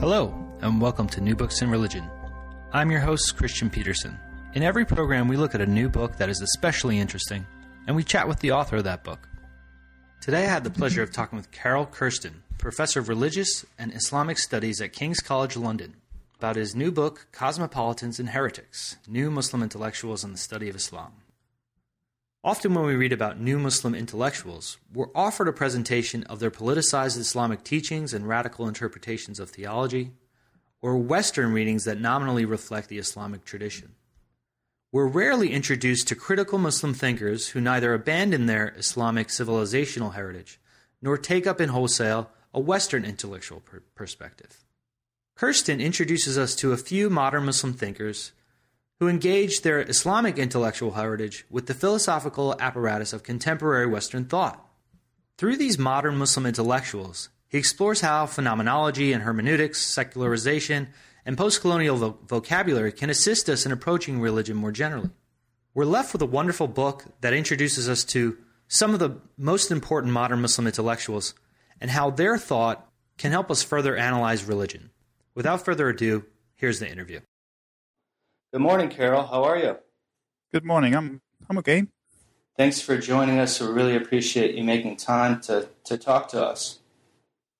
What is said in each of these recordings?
Hello, and welcome to New Books in Religion. I'm your host, Christian Peterson. In every program, we look at a new book that is especially interesting, and we chat with the author of that book. Today, I had the pleasure of talking with Carool Kersten, professor of religious and Islamic studies at King's College London, about his new book, Cosmopolitans and Heretics New Muslim Intellectuals and the Study of Islam. Often, when we read about new Muslim intellectuals, we're offered a presentation of their politicized Islamic teachings and radical interpretations of theology, or Western readings that nominally reflect the Islamic tradition. We're rarely introduced to critical Muslim thinkers who neither abandon their Islamic civilizational heritage nor take up in wholesale a Western intellectual per- perspective. Kersten introduces us to a few modern Muslim thinkers who engaged their Islamic intellectual heritage with the philosophical apparatus of contemporary Western thought. Through these modern Muslim intellectuals, he explores how phenomenology and hermeneutics, secularization, and postcolonial vo- vocabulary can assist us in approaching religion more generally. We're left with a wonderful book that introduces us to some of the most important modern Muslim intellectuals and how their thought can help us further analyze religion. Without further ado, here's the interview. Good morning, Carool. How are you? Good morning. I'm I'm okay. Thanks for joining us. We really appreciate you making time to, to talk to us.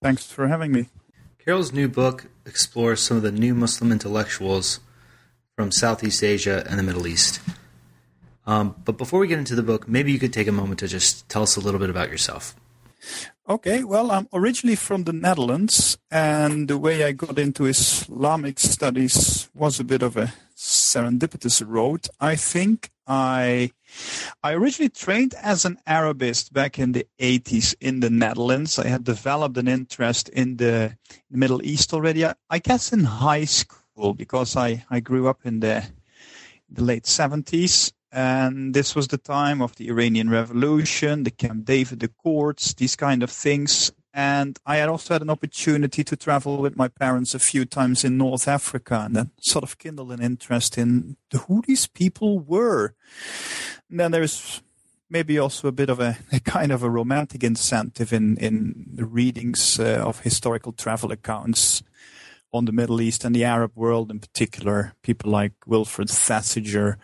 Thanks for having me. Carool's new book explores some of the new Muslim intellectuals from Southeast Asia and the Middle East. Um, but before we get into the book, maybe you could take a moment to just tell us a little bit about yourself. Okay, well, I'm originally from the Netherlands, and the way I got into Islamic studies was a bit of a serendipitous road. I think I I originally trained as an Arabist back in the 80s in the Netherlands. I had developed an interest in the Middle East already. I, I guess in high school because I, I grew up in the the late 70s and this was the time of the Iranian Revolution, the Camp David Accords, these kind of things. And I had also had an opportunity to travel with my parents a few times in North Africa, and that sort of kindled an interest in who these people were. And then there's maybe also a bit of a, a kind of a romantic incentive in in the readings uh, of historical travel accounts on the Middle East and the Arab world in particular. People like Wilfred Thesiger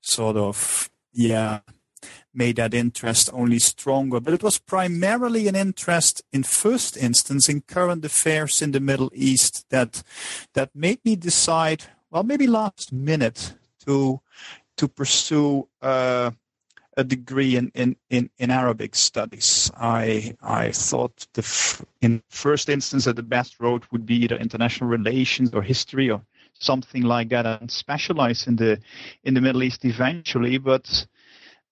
sort of, yeah, made that interest only stronger. But it was primarily an interest in first instance in current affairs in the Middle East that that made me decide, well, maybe last minute to to pursue uh, a degree in, in, in, in Arabic studies. I I thought the f- in first instance that the best road would be either international relations or history or something like that and specialize in the in the Middle East eventually. But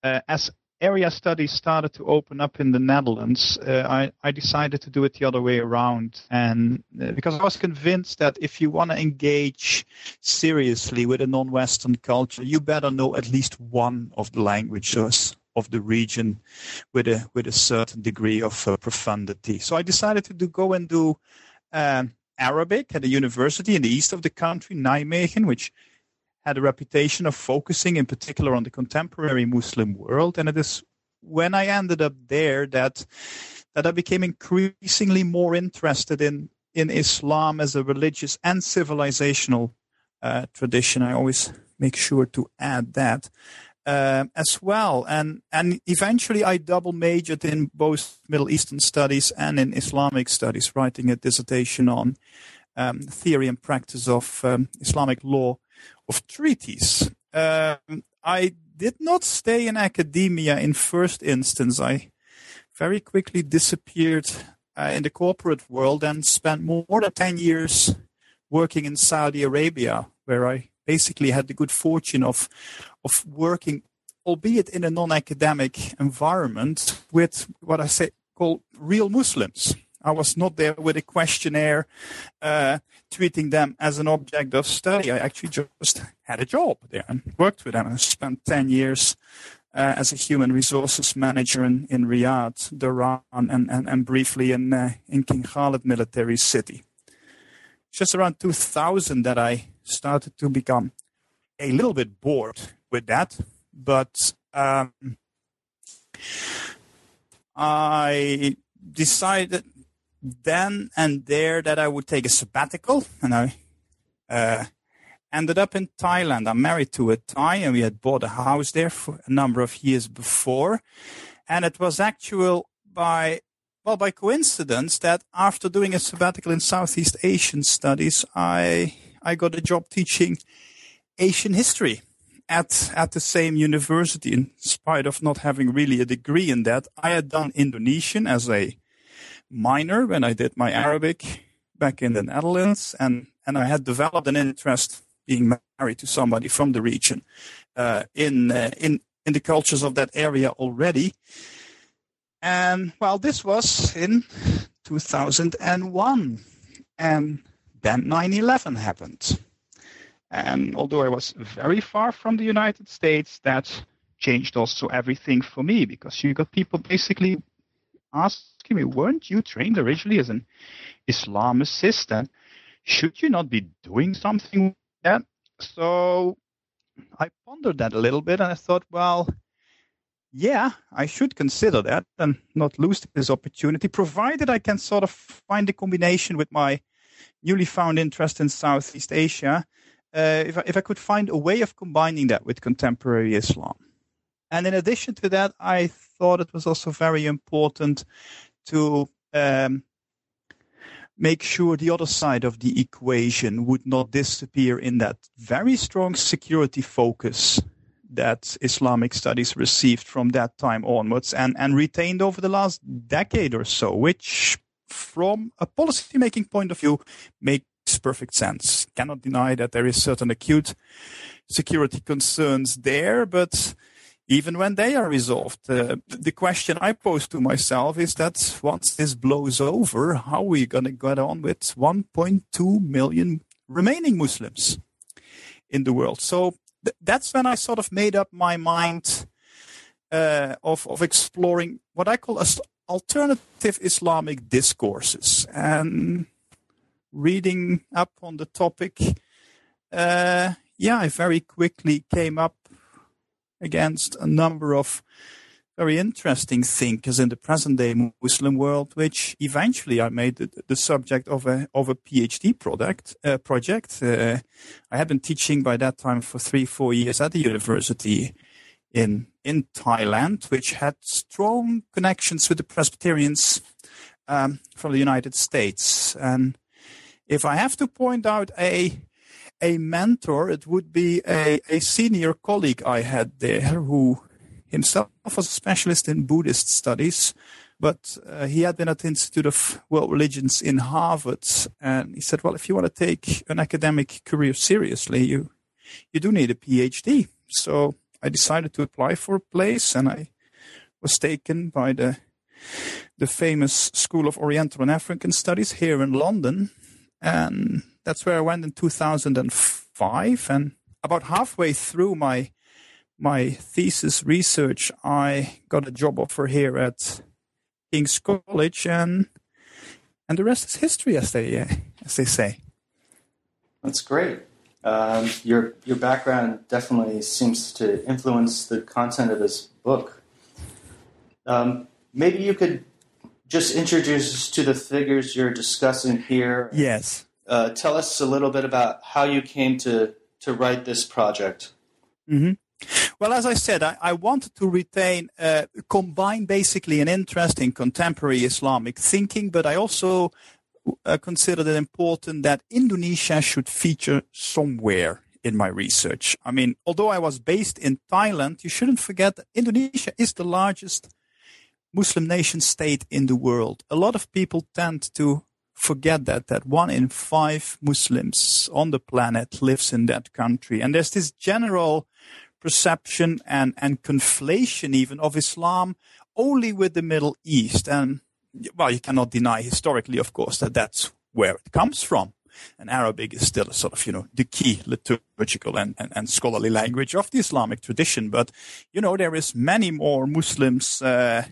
as area studies started to open up in the Netherlands, uh, I, I decided to do it the other way around. And uh, because I was convinced that if you want to engage seriously with a non-Western culture, you better know at least one of the languages of the region with a with a certain degree of uh, profundity. So I decided to do, go and do um, Arabic at a university in the east of the country, Nijmegen, which had a reputation of focusing in particular on the contemporary Muslim world. And it is when I ended up there that that I became increasingly more interested in in Islam as a religious and civilizational uh, tradition. I always make sure to add that. um, as well. And and eventually, I double majored in both Middle Eastern studies and in Islamic studies, writing a dissertation on um, theory and practice of um, Islamic law of treaties. Um, I did not stay in academia in first instance. I very quickly disappeared uh, in the corporate world and spent more than 10 years working in Saudi Arabia, where I basically had the good fortune of of working, albeit in a non-academic environment, with what I say call real Muslims. I was not there with a questionnaire, uh, treating them as an object of study. I actually just had a job there and worked with them. I spent 10 years uh, as a human resources manager in, in Riyadh, Dhahran, and, and, and briefly in, uh, in King Khalid military city. Just around 2000 that I started to become a little bit bored with that, but um, I decided then and there that I would take a sabbatical, and I uh, ended up in Thailand. I'm married to a Thai, and we had bought a house there for a number of years before, and it was actual by well by coincidence that after doing a sabbatical in Southeast Asian studies, I I got a job teaching Asian history at at the same university. In spite of not having really a degree in that, I had done Indonesian as a minor when I did my Arabic back in the Netherlands, and and I had developed an interest being married to somebody from the region uh, in uh, in in the cultures of that area already. And well, this was in 2001, and then 9/11 happened. And although I was very far from the United States, that changed also everything for me because you got people basically asking me, weren't you trained originally as an Islamicist? And should you not be doing something with that? So I pondered that a little bit and I thought, well, yeah, I should consider that and not lose this opportunity, provided I can sort of find a combination with my newly found interest in Southeast Asia. Uh, if, I, if I could find a way of combining that with contemporary Islam. And in addition to that, I thought it was also very important to um, make sure the other side of the equation would not disappear in that very strong security focus that Islamic studies received from that time onwards and, and retained over the last decade or so, which from a policy making point of view makes perfect sense. Cannot deny that there is certain acute security concerns there, but even when they are resolved. Uh, the question I pose to myself is that once this blows over, how are we going to get on with 1.2 million remaining Muslims in the world? So th- that's when I sort of made up my mind uh, of, of exploring what I call as alternative Islamic discourses and reading up on the topic. Uh, yeah, I very quickly came up against a number of very interesting thinkers in the present day Muslim world, which eventually I made the, the subject of a of a PhD product uh, project. Uh, I had been teaching by that time for three four years at the university in in Thailand, which had strong connections with the Presbyterians um, from the United States. And if I have to point out a a mentor, it would be a, a senior colleague I had there who himself was a specialist in Buddhist studies, but uh, he had been at the Institute of World Religions in Harvard, and he said, "Well, if you want to take an academic career seriously, you you do need a PhD." So I decided to apply for a place, and I was taken by the the famous School of Oriental and African Studies here in London, and that's where I went in 2005. And about halfway through my my thesis research, I got a job offer here at King's College, and and the rest is history, as they uh, as they say. That's great. Um, your your background definitely seems to influence the content of this book. Um, maybe you could just introduce us to the figures you're discussing here. Yes. Uh, tell us a little bit about how you came to to write this project. Mm-hmm. Well, as I said, I, I wanted to retain, uh, combine basically an interest in contemporary Islamic thinking, but I also uh, considered it important that Indonesia should feature somewhere in my research. I mean, although I was based in Thailand, you shouldn't forget that Indonesia is the largest Muslim nation state in the world. A lot of people tend to forget that that one in five Muslims on the planet lives in that country. And there's this general perception and, and conflation even of Islam only with the Middle East. And well, you cannot deny historically, of course, that that's where it comes from. And Arabic is still a sort of, you know, the key liturgical and, and, and scholarly language of the Islamic tradition. But, you know, there is many more Muslims, uh,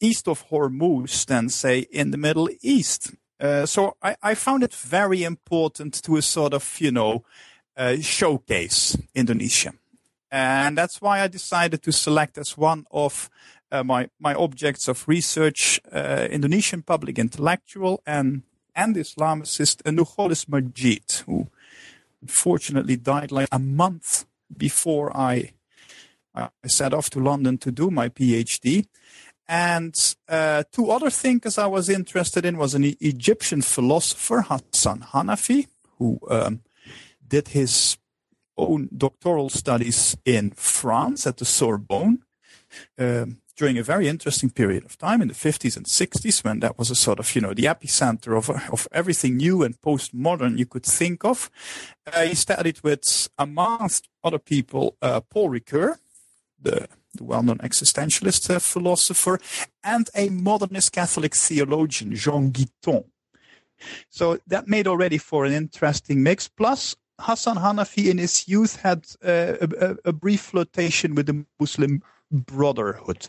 east of Hormuz than say in the Middle East. Uh, so I, I, found it very important to a sort of, you know, uh, showcase Indonesia. And that's why I decided to select as one of uh, my, my objects of research uh, Indonesian public intellectual and, and Islamicist Nurcholish Majid, who unfortunately died like a month before I, I set off to London to do my PhD. And uh, two other thinkers I was interested in was an e- Egyptian philosopher, Hassan Hanafi, who um, did his own doctoral studies in France at the Sorbonne um, during a very interesting period of time in the 50s and 60s when that was a sort of, you know, the epicenter of, of everything new and postmodern you could think of. Uh, he studied with, amongst other people, uh, Paul Ricoeur, the the well-known existentialist uh, philosopher, and a modernist Catholic theologian, Jean Guitton. So that made already for an interesting mix. Plus, Hassan Hanafi in his youth had uh, a, a, brief flirtation with the Muslim Brotherhood.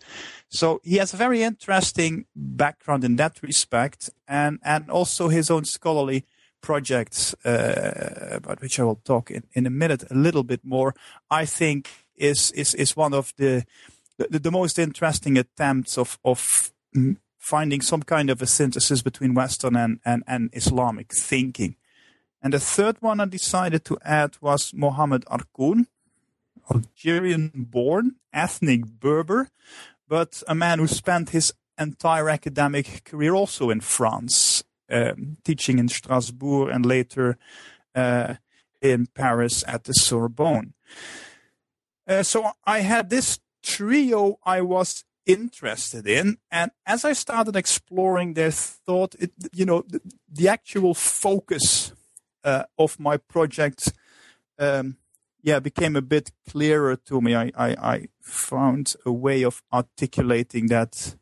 So he has a very interesting background in that respect, and, and also his own scholarly projects, uh, about which I will talk in, in a minute a little bit more. I think is is is one of the the, the most interesting attempts of of finding some kind of a synthesis between Western and, and, and Islamic thinking. And the third one I decided to add was Mohammed Arkoun, Algerian born, ethnic Berber, but a man who spent his entire academic career also in France, um, teaching in Strasbourg and later uh, in Paris at the Sorbonne. Uh, so I had this trio I was interested in, and as I started exploring their thought, it, you know, the, the actual focus uh, of my project, um, yeah, became a bit clearer to me. I, I, I found a way of articulating that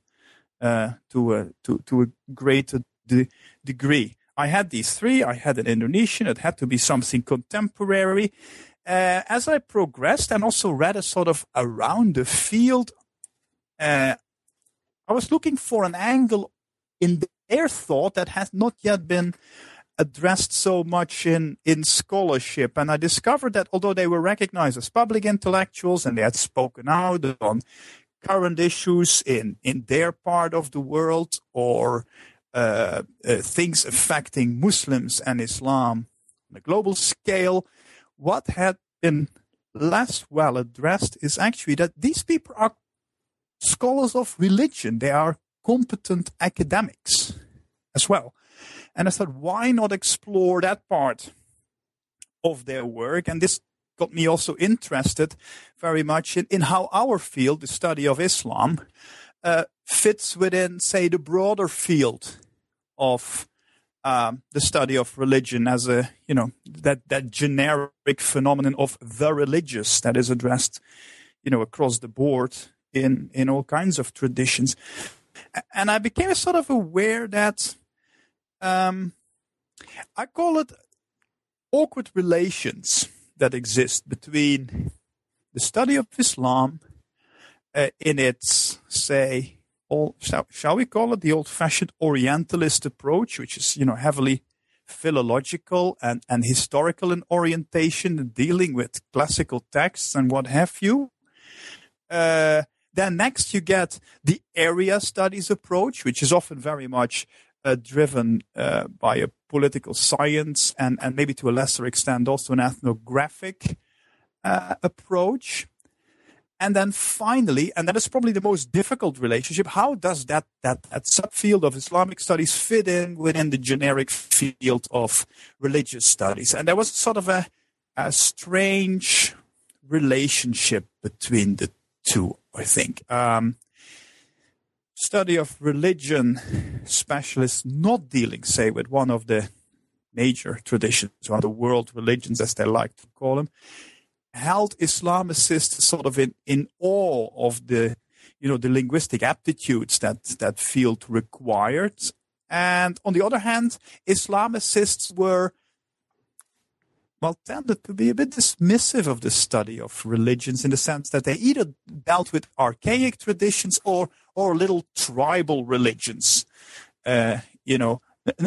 uh, to a to to a greater de- degree. I had these three. I had an Indonesian. It had to be something contemporary uh, as I progressed and also read a sort of around the field, uh, I was looking for an angle in their thought that has not yet been addressed so much in, in scholarship. And I discovered that although they were recognized as public intellectuals and they had spoken out on current issues in, in their part of the world or uh, uh, things affecting Muslims and Islam on a global scale, what had been less well addressed is actually that these people are scholars of religion. They are competent academics as well. And I said, why not explore that part of their work? And this got me also interested very much in, in how our field, the study of Islam, uh, fits within, say, the broader field of um, the study of religion as a you know that that generic phenomenon of the religious that is addressed you know across the board in in all kinds of traditions. And i became sort of aware that um, i call it awkward relations that exist between the study of islam uh, in its say all, shall, we call it the old-fashioned Orientalist approach, which is, you know, heavily philological and, and historical in orientation, dealing with classical texts and what have you. Uh, then next you get the area studies approach, which is often very much uh, driven uh, by a political science and, and maybe to a lesser extent also an ethnographic uh, approach. And then finally, and that is probably the most difficult relationship, how does that, that, that subfield of Islamic studies fit in within the generic field of religious studies? And there was sort of a, a strange relationship between the two, I think. Um, study of religion specialists not dealing, say, with one of the major traditions, or the world religions, as they like to call them, held Islamicists sort of in, in awe of the, you know, the linguistic aptitudes that that field required. And on the other hand, Islamicists were well tended to be a bit dismissive of the study of religions in the sense that they either dealt with archaic traditions or or little tribal religions, uh, you know,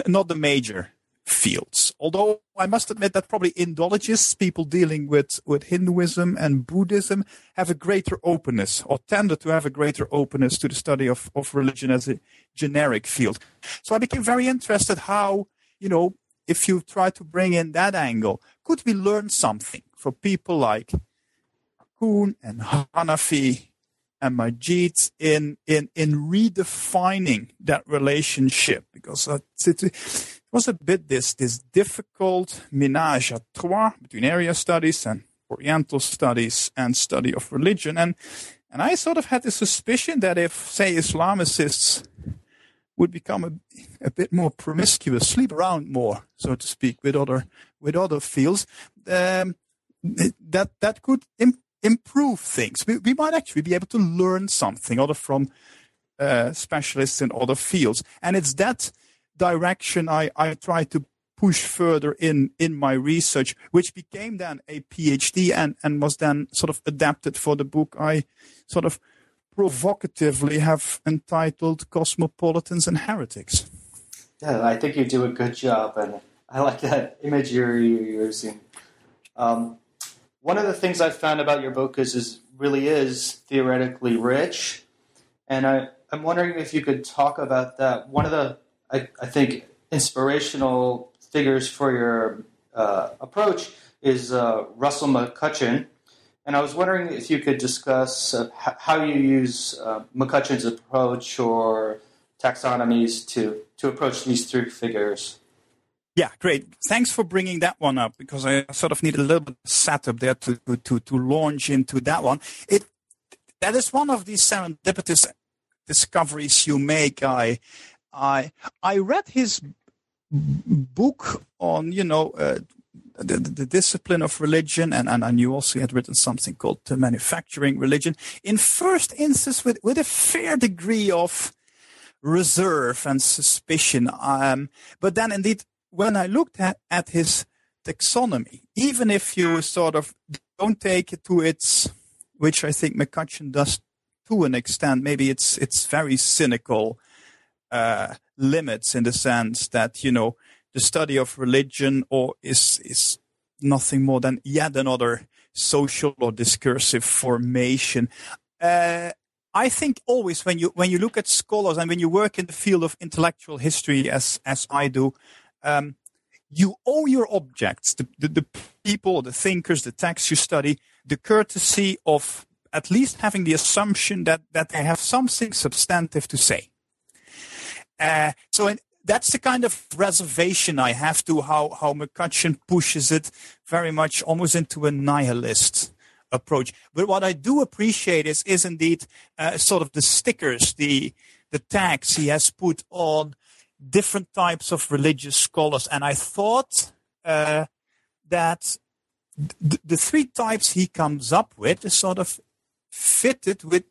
not the major fields. Although I must admit that probably Indologists, people dealing with, with Hinduism and Buddhism, have a greater openness or tended to have a greater openness to the study of, of religion as a generic field. So I became very interested how, you know, if you try to bring in that angle, could we learn something for people like Arkoun and Hanafi and Majid in, in, in redefining that relationship? Because it, it was a bit this this difficult ménage à trois between area studies and Oriental studies and study of religion, and and I sort of had the suspicion that if say Islamicists would become a, a bit more promiscuous, sleep around more, so to speak, with other with other fields, um, that that could Im- improve things. We, we might actually be able to learn something other from uh, specialists in other fields, and it's that direction I, I tried to push further in in my research, which became then a PhD and, and was then sort of adapted for the book I sort of provocatively have entitled Cosmopolitans and Heretics. Yeah, I think you do a good job, and I like that image you're, using. Um, one of the things I've found about your book is, is really is theoretically rich, and I, I'm wondering if you could talk about that. One of the I, I think inspirational figures for your uh, approach is uh, Russell McCutcheon. And I was wondering if you could discuss uh, how you use uh, McCutcheon's approach or taxonomies to, to approach these three figures. Yeah, great. Thanks for bringing that one up because I sort of need a little bit of setup there to, to, to launch into that one. It that is one of these serendipitous discoveries you make. I I I read his book on you know uh, the, the, discipline of religion, and, and I knew also he had written something called the manufacturing religion. In first instance, with with a fair degree of reserve and suspicion. Um, but then, indeed, when I looked at, at his taxonomy, even if you sort of don't take it to its, which I think McCutcheon does to an extent, maybe it's it's very cynical uh, limits in the sense that you know the study of religion or is is nothing more than yet another social or discursive formation. Uh, I think always when you when you look at scholars and when you work in the field of intellectual history as as I do, um, you owe your objects, the, the, the people, the thinkers, the texts you study, the courtesy of at least having the assumption that that they have something substantive to say. Uh, so in, that's the kind of reservation I have to how, how McCutcheon pushes it very much almost into a nihilist approach. But what I do appreciate is, is indeed uh, sort of the stickers, the, the tags he has put on different types of religious scholars. And I thought uh, that th- the three types he comes up with is sort of fitted with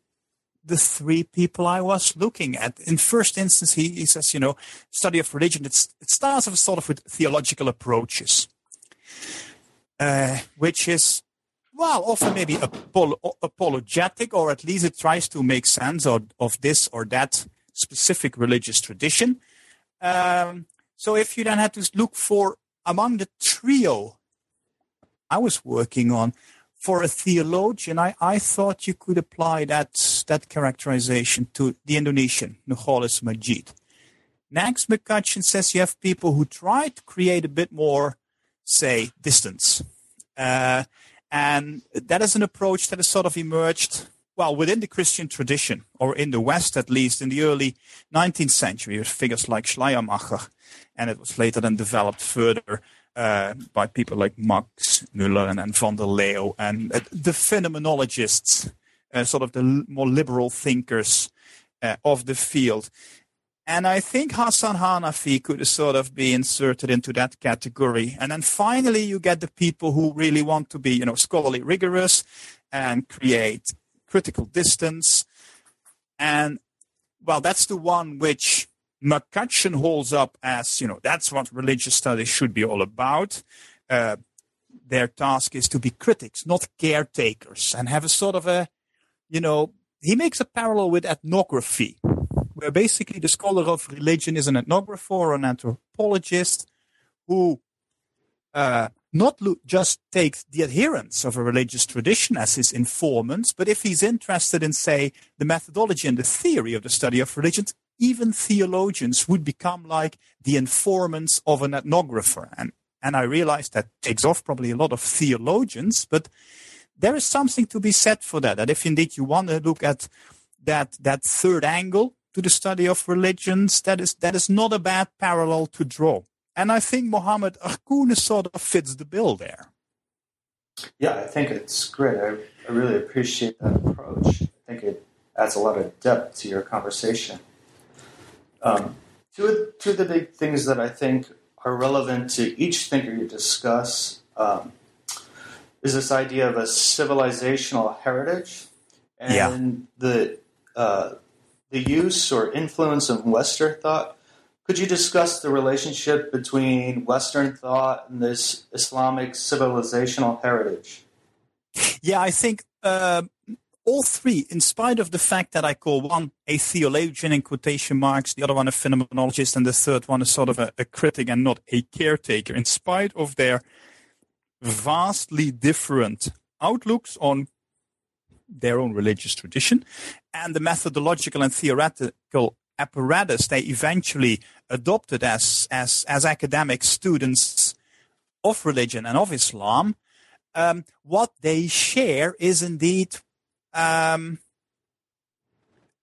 the three people I was looking at. In first instance, he, he says, you know, study of religion, it starts off sort of with theological approaches, uh, which is, well, often maybe apolo- apologetic, or at least it tries to make sense of, of this or that specific religious tradition. Um, so if you then had to look for among the trio I was working on, for a theologian, I, I thought you could apply that, that characterization to the Indonesian, Nurcholish Majid. Next, McCutcheon says you have people who try to create a bit more, say, distance. Uh, and that is an approach that has sort of emerged well, within the Christian tradition, or in the West at least, in the early 19th century, with figures like Schleiermacher, and it was later then developed further uh, by people like Max Müller and, and van der Leeuw, and uh, the phenomenologists, uh, sort of the more liberal thinkers uh, of the field. And I think Hassan Hanafi could sort of be inserted into that category. And then finally, you get the people who really want to be, you know, scholarly rigorous and create critical distance. And well, that's the one which McCutcheon holds up as, you know, that's what religious studies should be all about. Uh, their task is to be critics, not caretakers, and have a sort of a, you know, he makes a parallel with ethnography, where basically the scholar of religion is an ethnographer or an anthropologist who uh, not lo- just take the adherents of a religious tradition as his informants, but if he's interested in, say, the methodology and the theory of the study of religions, even theologians would become like the informants of an ethnographer. And, and I realize that takes off probably a lot of theologians, but there is something to be said for that. That if indeed you want to look at that, that third angle to the study of religions, that is, that is not a bad parallel to draw. And I think Mohammed Arkoun sort of fits the bill there. Yeah, I think it's great. I, I really appreciate that approach. I think it adds a lot of depth to your conversation. Um, two, of, two of the big things that I think are relevant to each thinker you discuss um, is this idea of a civilizational heritage and Yeah. the uh, the use or influence of Western thought. Could you discuss the relationship between Western thought and this Islamic civilizational heritage? Yeah, I think um all three, in spite of the fact that I call one a theologian in quotation marks, the other one a phenomenologist, and the third one is sort of a, a critic and not a caretaker, in spite of their vastly different outlooks on their own religious tradition and the methodological and theoretical apparatus they eventually adopted as, as, as academic students of religion and of Islam, um, what they share is indeed um,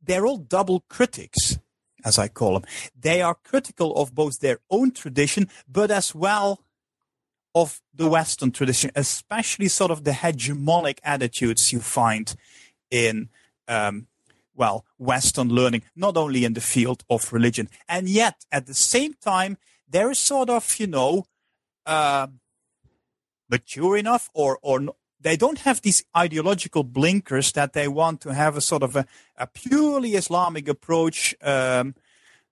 they're all double critics, as I call them. They are critical of both their own tradition, but as well of the Western tradition, especially sort of the hegemonic attitudes you find in, um, well, Western learning, not only in the field of religion. And yet, at the same time, there is sort of, you know, uh, mature enough or, or they don't have these ideological blinkers that they want to have a sort of a, a purely Islamic approach, um,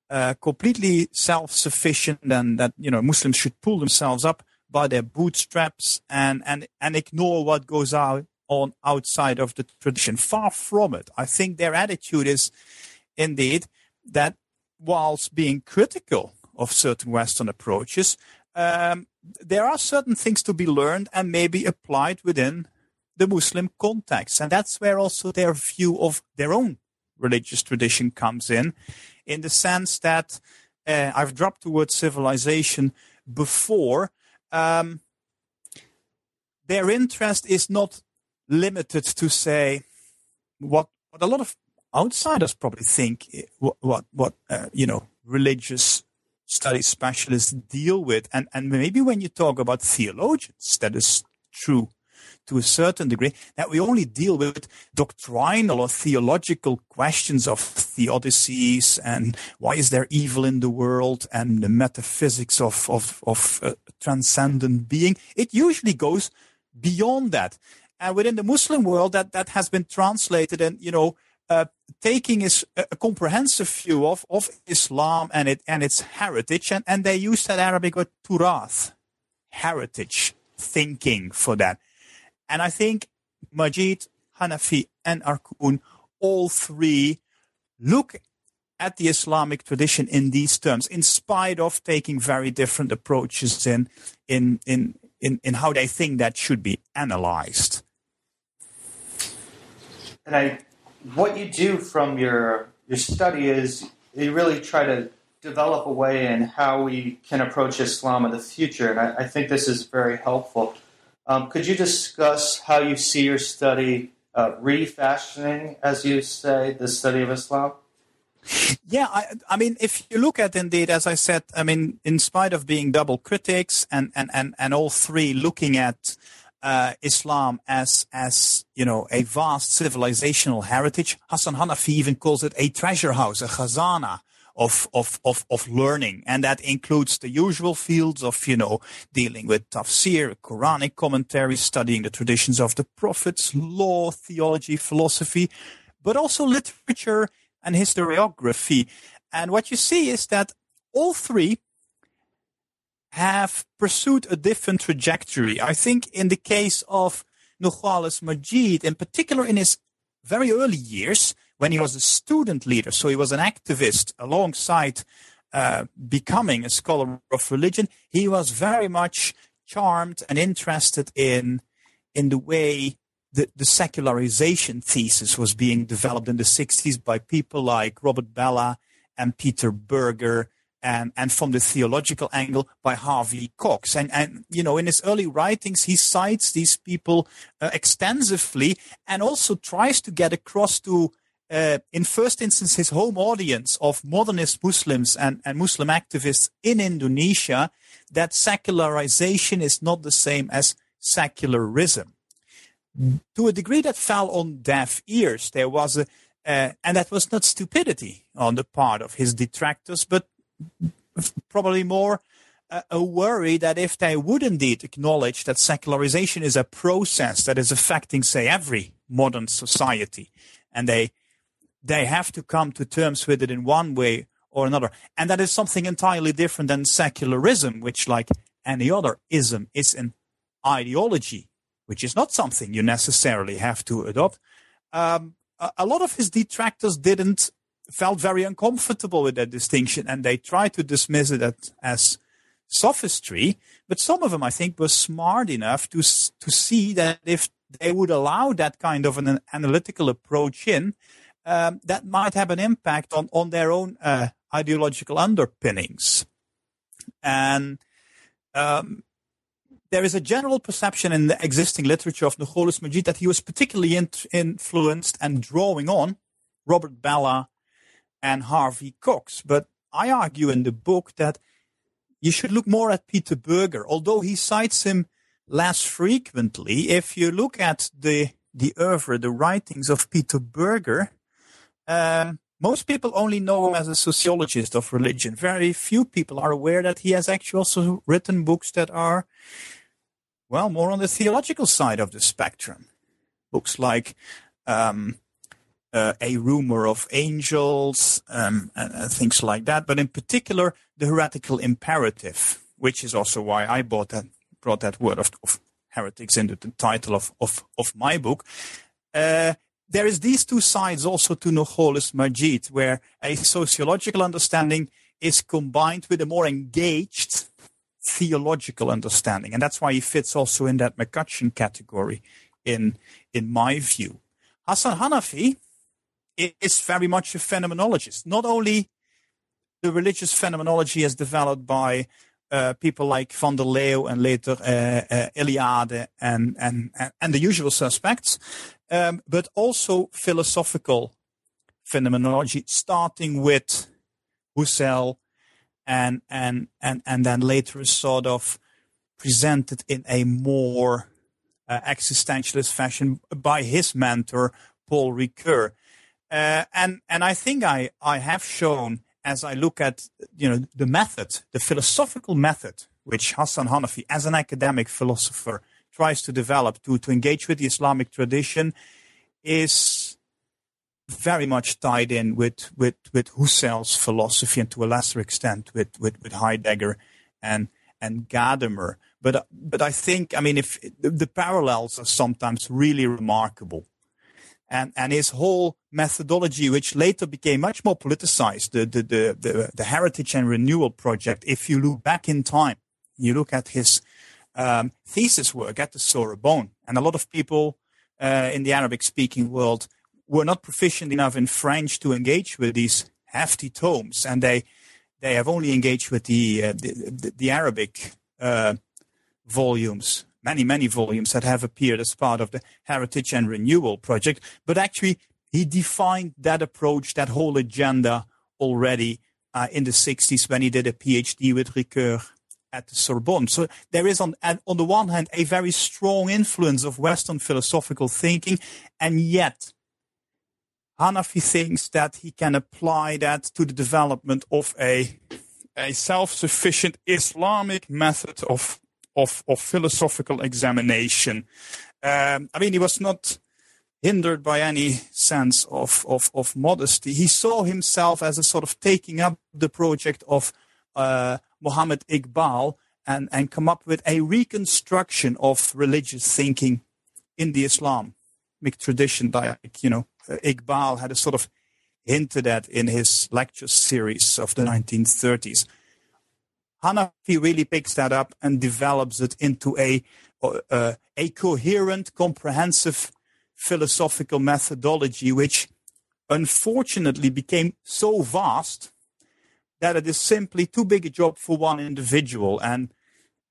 uh, completely self-sufficient and that, you know, Muslims should pull themselves up by their bootstraps and, and, and ignore what goes out on outside of the tradition. Far from it. I think their attitude is indeed that whilst being critical of certain Western approaches, um, there are certain things to be learned and maybe applied within the Muslim context. And that's where also their view of their own religious tradition comes in, in the sense that uh, I've dropped the word civilization before. Um, their interest is not limited to say what what a lot of outsiders probably think eh, what what, uh, you know religious studies specialists deal with. And and maybe when you talk about theologians that is true to a certain degree that we only deal with doctrinal or theological questions of theodicies and why is there evil in the world and the metaphysics of of of transcendent being. It usually goes beyond that. And within the muslim world that that has been translated and you know uh, taking is a comprehensive view of, of Islam and it and its heritage, and, and they use that Arabic word turath, heritage thinking for that. And I think Majid, Hanafi, and Arkoun, all three look at the Islamic tradition in these terms, in spite of taking very different approaches in in in in, in how they think that should be analyzed. And I, what you do from your your study is you really try to develop a way in how we can approach Islam in the future, and I, I think this is very helpful. Um, could you discuss how you see your study uh, refashioning, as you say, the study of Islam? Yeah, I, I, mean, if you look at indeed, as I said, I mean, in spite of being double critics and, and, and, and all three looking at uh, Islam as, as, you know, a vast civilizational heritage, Hassan Hanafi even calls it a treasure house, a khazana of, of, of, of learning. And that includes the usual fields of, you know, dealing with tafsir, Quranic commentary, studying the traditions of the prophets, law, theology, philosophy, but also literature and historiography. And what you see is that all three have pursued a different trajectory. I think in the case of Nurcholish Majid, in particular in his very early years, when he was a student leader, so he was an activist alongside uh, becoming a scholar of religion, he was very much charmed and interested in in the way the, the secularization thesis was being developed in the 60s by people like Robert Bellah and Peter Berger and, and from the theological angle by Harvey Cox. And, and, you know, in his early writings, he cites these people uh, extensively and also tries to get across to, uh, in first instance, his home audience of modernist Muslims and, and Muslim activists in Indonesia that secularization is not the same as secularism to a degree that fell on deaf ears. There was a, uh, and that was not stupidity on the part of his detractors, but probably more uh, a worry that if they would indeed acknowledge that secularization is a process that is affecting, say, every modern society, and they they have to come to terms with it in one way or another, and that is something entirely different than secularism, which, like any other ism, is an ideology which is not something you necessarily have to adopt. Um, a, a lot of his detractors didn't felt very uncomfortable with that distinction, and they tried to dismiss it as sophistry. But some of them, I think, were smart enough to to see that if they would allow that kind of an analytical approach in, um, that might have an impact on on their own uh, ideological underpinnings. And um, there is a general perception in the existing literature of Nurcholish Majid that he was particularly in, influenced and drawing on Robert Bellah and Harvey Cox. But I argue in the book that you should look more at Peter Berger, although he cites him less frequently. If you look at the the oeuvre, the writings of Peter Berger, uh, most people only know him as a sociologist of religion. Very few people are aware that he has actually also written books that are well, more on the theological side of the spectrum. Books like um, uh, A Rumor of Angels, um, and, and, things like that. But in particular, the heretical imperative, which is also why I brought that, brought that word of, of heretics into the title of, of, of my book. Uh, there is these two sides also to Nurcholish Majid, where a sociological understanding is combined with a more engaged theological understanding. And that's why he fits also in that McCutcheon category, in, in my view. Hassan Hanafi is very much a phenomenologist. Not only the religious phenomenology as developed by uh, people like Van der Leeuw and later uh, uh, Eliade and, and, and the usual suspects, um, but also philosophical phenomenology, starting with Husserl, and and and and then later sort of presented in a more uh, existentialist fashion by his mentor Paul Ricoeur. Uh, and and I think I I have shown as I look at you know the method, the philosophical method which Hassan Hanafi, as an academic philosopher, tries to develop to to engage with the Islamic tradition, is very much tied in with with with Husserl's philosophy and to a lesser extent with with, with Heidegger and and Gadamer. But but I think I mean if the, the parallels are sometimes really remarkable. And, and his whole methodology, which later became much more politicized, the, the, the, the, the Heritage and Renewal Project, if you look back in time, you look at his um, thesis work at the Sorbonne, and a lot of people uh, in the Arabic speaking world were not proficient enough in French to engage with these hefty tomes, and they they have only engaged with the uh, the, the, Arabic uh, volumes many, many volumes that have appeared as part of the Heritage and Renewal project. But actually, he defined that approach, that whole agenda already uh, in the 60s when he did a PhD with Ricoeur at the Sorbonne. So there is on, on the one hand, a very strong influence of Western philosophical thinking, and yet Hanafi thinks that he can apply that to the development of a, a self-sufficient Islamic method of, of, of philosophical examination. Um, I mean, he was not hindered by any sense of, of, of modesty. He saw himself as a sort of taking up the project of uh, Muhammad Iqbal and, and come up with a reconstruction of religious thinking in the Islamic tradition. Like, you know, Iqbal had a sort of hinted at in his lecture series of the 1930s. Hanafi really picks that up and develops it into a, uh, a coherent, comprehensive philosophical methodology, which unfortunately became so vast that it is simply too big a job for one individual. And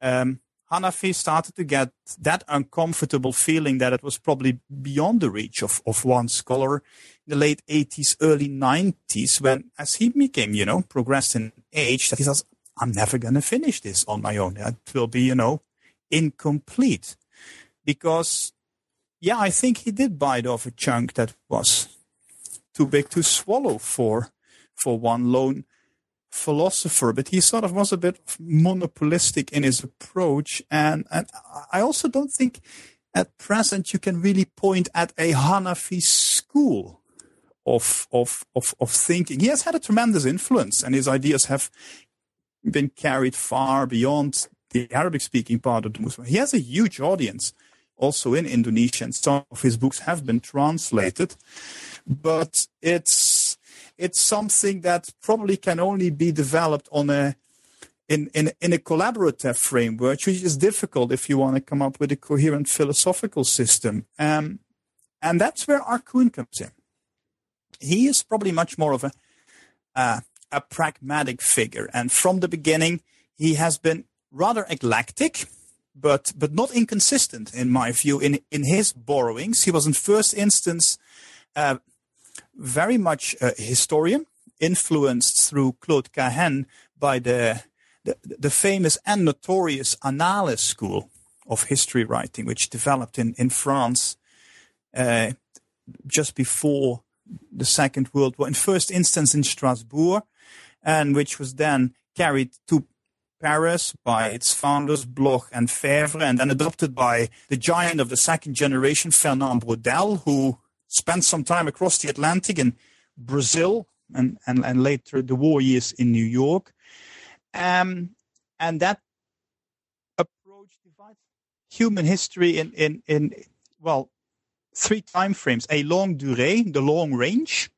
um, Hanafi started to get that uncomfortable feeling that it was probably beyond the reach of, of one scholar in the late 80s, early 90s, when as he became, you know, progressed in age, that he says, I'm never going to finish this on my own. It will be, you know, incomplete. Because yeah, I think he did bite off a chunk that was too big to swallow for for one lone philosopher, but he sort of was a bit monopolistic in his approach. And, and I also don't think at present you can really point at a Hanafi school of, of, of, of thinking. He has had a tremendous influence and his ideas have been carried far beyond the Arabic speaking part of the Muslim. He has a huge audience also in Indonesia, and some of his books have been translated. But it's it's something that probably can only be developed on a in, in, in a collaborative framework, which is difficult if you want to come up with a coherent philosophical system. Um, and that's where Arkoun comes in. He is probably much more of a, uh, a pragmatic figure. And from the beginning, he has been rather eclectic but but not inconsistent in my view in in his borrowings. He was in first instance uh, very much a historian, influenced through Claude Cahen by the, the the famous and notorious Annales school of history writing, which developed in in France uh, just before the Second World War. In first instance in Strasbourg, and which was then carried to Paris by its founders Bloch and Febvre, and then adopted by the giant of the second generation, Fernand Braudel, who spent some time across the Atlantic in Brazil and, and, and later the war years in New York. Um, and that approach divides human history in, in, in well, three time frames a longue durée, the long range,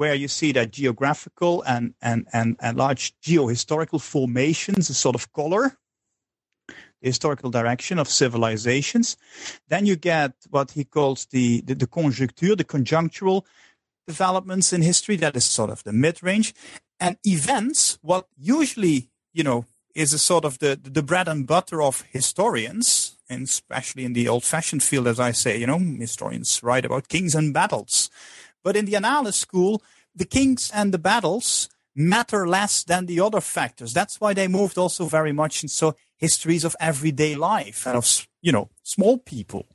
where you see that geographical and, and, and, and large geohistorical formations, a sort of color, the historical direction of civilizations. Then you get what he calls the, the, the conjecture, the conjunctural developments in history, that is sort of the mid-range. And events, what usually, you know, is a sort of the, the bread and butter of historians, and especially in the old-fashioned field, as I say, you know, historians write about kings and battles. But in the Annales school, the kings and the battles matter less than the other factors. That's why they moved also very much into histories of everyday life and of, you know, small people.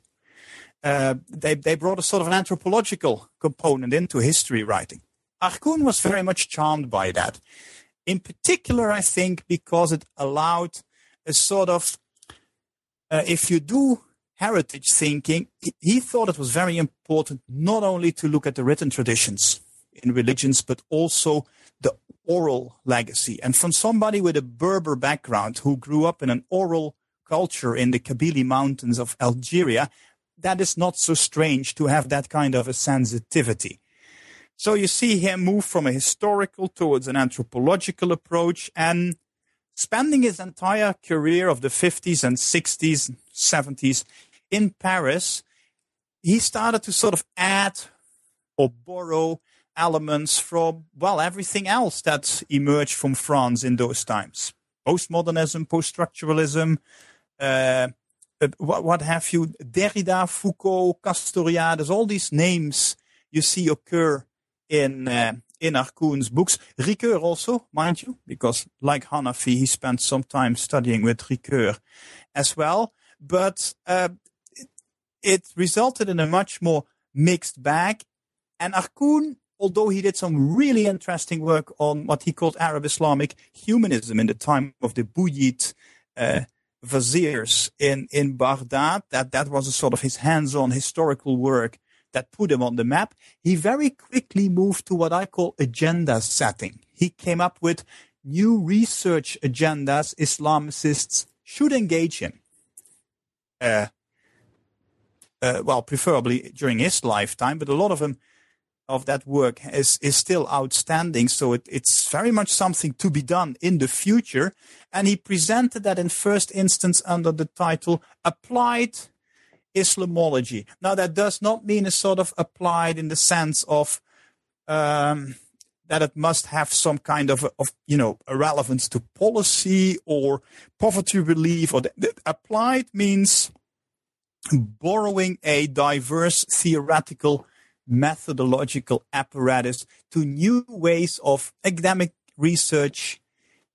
Uh, they, they brought a sort of an anthropological component into history writing. Arkoun was very much charmed by that. In particular, I think because it allowed a sort of, uh, if you do heritage thinking, he thought it was very important not only to look at the written traditions in religions, but also the oral legacy. And from somebody with a Berber background who grew up in an oral culture in the Kabylie mountains of Algeria, that is not so strange to have that kind of a sensitivity. So you see him move from a historical towards an anthropological approach and spending his entire career of the 50s and 60s, 70s in Paris, he started to sort of add or borrow elements from, well, everything else that emerged from France in those times. Postmodernism, post-structuralism, uh, uh, what, what have you, Derrida, Foucault, Castoriadis, all these names you see occur in uh, in Arkoun's books. Ricoeur also, mind you, because like Hanafi, he spent some time studying with Ricoeur as well. But uh, it, resulted in a much more mixed bag. And Arkoun, although he did some really interesting work on what he called Arab Islamic humanism in the time of the Buyid uh, viziers in, in Baghdad, that, that was a sort of his hands-on historical work that put him on the map, he very quickly moved to what I call agenda setting. He came up with new research agendas Islamicists should engage in. Uh, uh, well, preferably during his lifetime, but a lot of them of that work is is still outstanding. So it, it's very much something to be done in the future. And he presented that in first instance under the title "Applied Islamology. Now, that does not mean a sort of applied in the sense of um, that it must have some kind of, of you know, relevance to policy or poverty relief. Or the, applied means borrowing a diverse theoretical methodological apparatus to new ways of academic research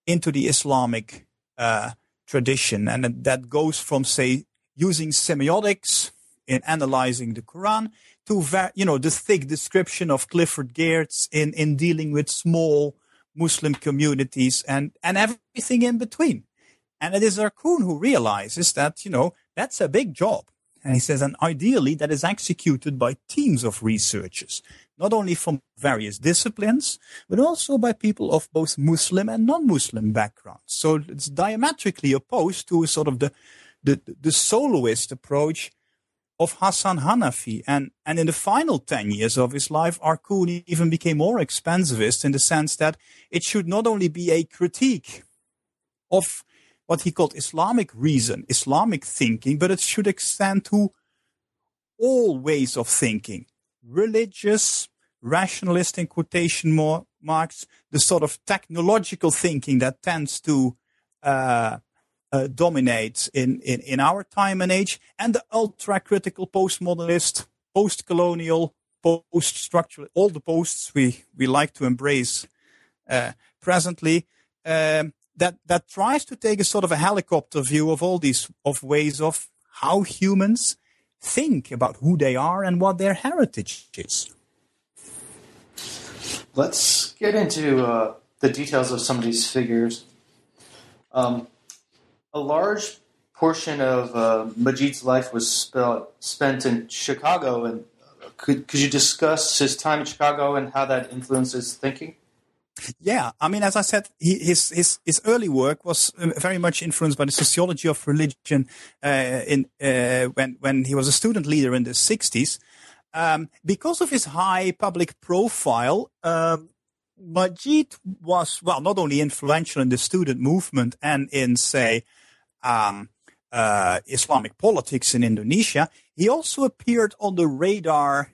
into the Islamic uh, tradition. And that goes from, say, using semiotics in analyzing the Quran to, you know, the thick description of Clifford Geertz in, in dealing with small Muslim communities and, and everything in between. And it is Arkoun who realizes that, you know, that's a big job. And he says, and ideally that is executed by teams of researchers, not only from various disciplines, but also by people of both Muslim and non-Muslim backgrounds. So it's diametrically opposed to sort of the the, the soloist approach of Hassan Hanafi. And, and in the final 10 years of his life, Arkoun even became more expansivist in the sense that it should not only be a critique of what he called Islamic reason, Islamic thinking, but it should extend to all ways of thinking, religious, rationalist in quotation marks, the sort of technological thinking that tends to uh, uh, in, in, in our time and age, and the ultra critical postmodernist, post colonial, post structural, all the posts we, we like to embrace uh, presently. Um, that that tries to take a sort of a helicopter view of all these of ways of how humans think about who they are and what their heritage is. Let's get into uh, the details of some of these figures. Um, a large portion of uh, Majid's life was spent in Chicago, and uh, could could you discuss his time in Chicago and how that influences thinking? Yeah, I mean, as I said, he, his his his early work was uh, very much influenced by the sociology of religion. Uh, in uh, when when he was a student leader in the '60s, um, because of his high public profile, um, Majid was well not only influential in the student movement and in say um, uh, Islamic politics in Indonesia, he also appeared on the radar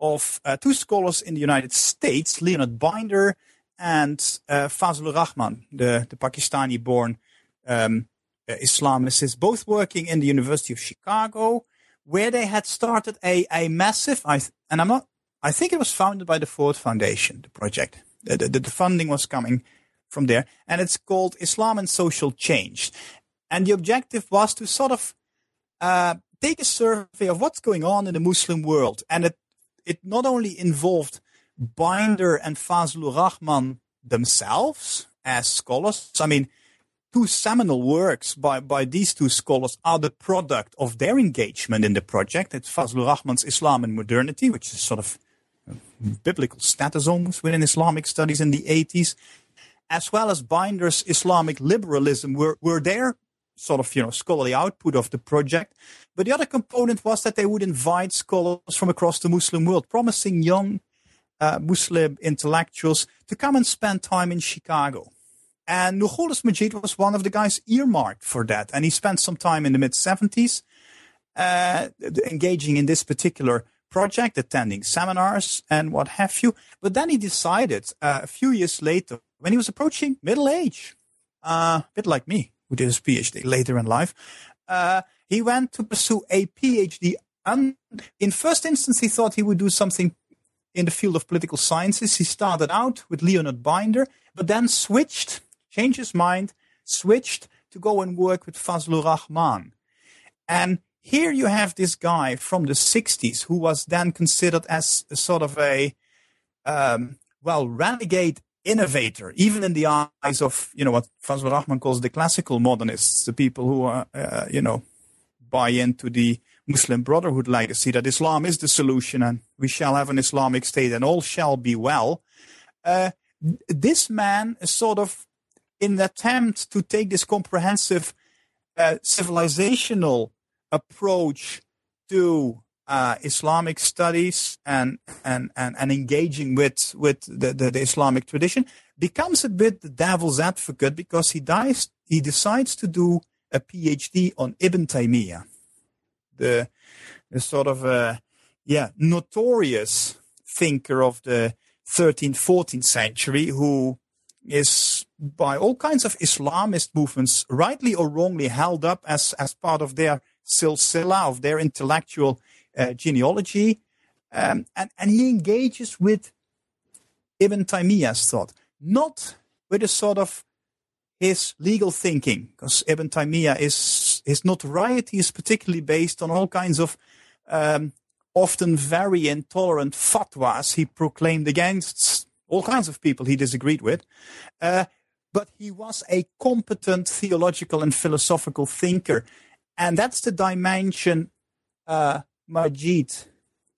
of uh, two scholars in the United States, Leonard Binder and uh, Fazlur Rahman, the, the Pakistani born um, uh, both working in the University of Chicago, where they had started a, a massive, I th- and I'm not, I think it was founded by the Ford Foundation, the project. The, the, the funding was coming from there, and it's called Islam and Social Change. And the objective was to sort of uh, take a survey of what's going on in the Muslim world. And it, it not only involved Binder and Fazlur Rahman themselves as scholars. I mean, two seminal works by, by these two scholars are the product of their engagement in the project. It's Fazlur Rahman's Islam and Modernity, which is sort of biblical status almost within Islamic studies in the 80s, as well as Binder's Islamic liberalism were, were their sort of you know scholarly output of the project. But the other component was that they would invite scholars from across the Muslim world, promising young uh, Muslim intellectuals to come and spend time in Chicago. And Nurcholish Majid was one of the guys earmarked for that. And he spent some time in the mid 70s uh, engaging in this particular project, attending seminars and what have you. But then he decided uh, a few years later, when he was approaching middle age, uh, a bit like me, who did his PhD later in life, uh, he went to pursue a PhD. And in first instance, he thought he would do something in the field of political sciences. He started out with Leonard Binder, but then switched, changed his mind, switched to go and work with Fazlur Rahman. And here you have this guy from the 60s who was then considered as a sort of a, um, well, renegade innovator, even in the eyes of, you know, what Fazlur Rahman calls the classical modernists, the people who are, uh, you know, buy into the Muslim Brotherhood legacy that Islam is the solution and we shall have an Islamic state and all shall be well. Uh, this man is sort of in an attempt to take this comprehensive uh, civilizational approach to uh, Islamic studies and, and, and, and engaging with, with the, the, the, Islamic tradition becomes a bit the devil's advocate because he, dies, he decides to do a PhD on Ibn Taymiyyah the, the sort of uh, yeah notorious thinker of the 13th 14th century who is by all kinds of Islamist movements rightly or wrongly held up as as part of their silsila of their intellectual uh, genealogy. Um, and and he engages with Ibn Taymiyyah's thought not with a sort of his legal thinking, because Ibn Taymiyyah is his notoriety is particularly based on all kinds of um, often very intolerant fatwas he proclaimed against all kinds of people he disagreed with. Uh, but he was a competent theological and philosophical thinker. And that's the dimension uh, Majid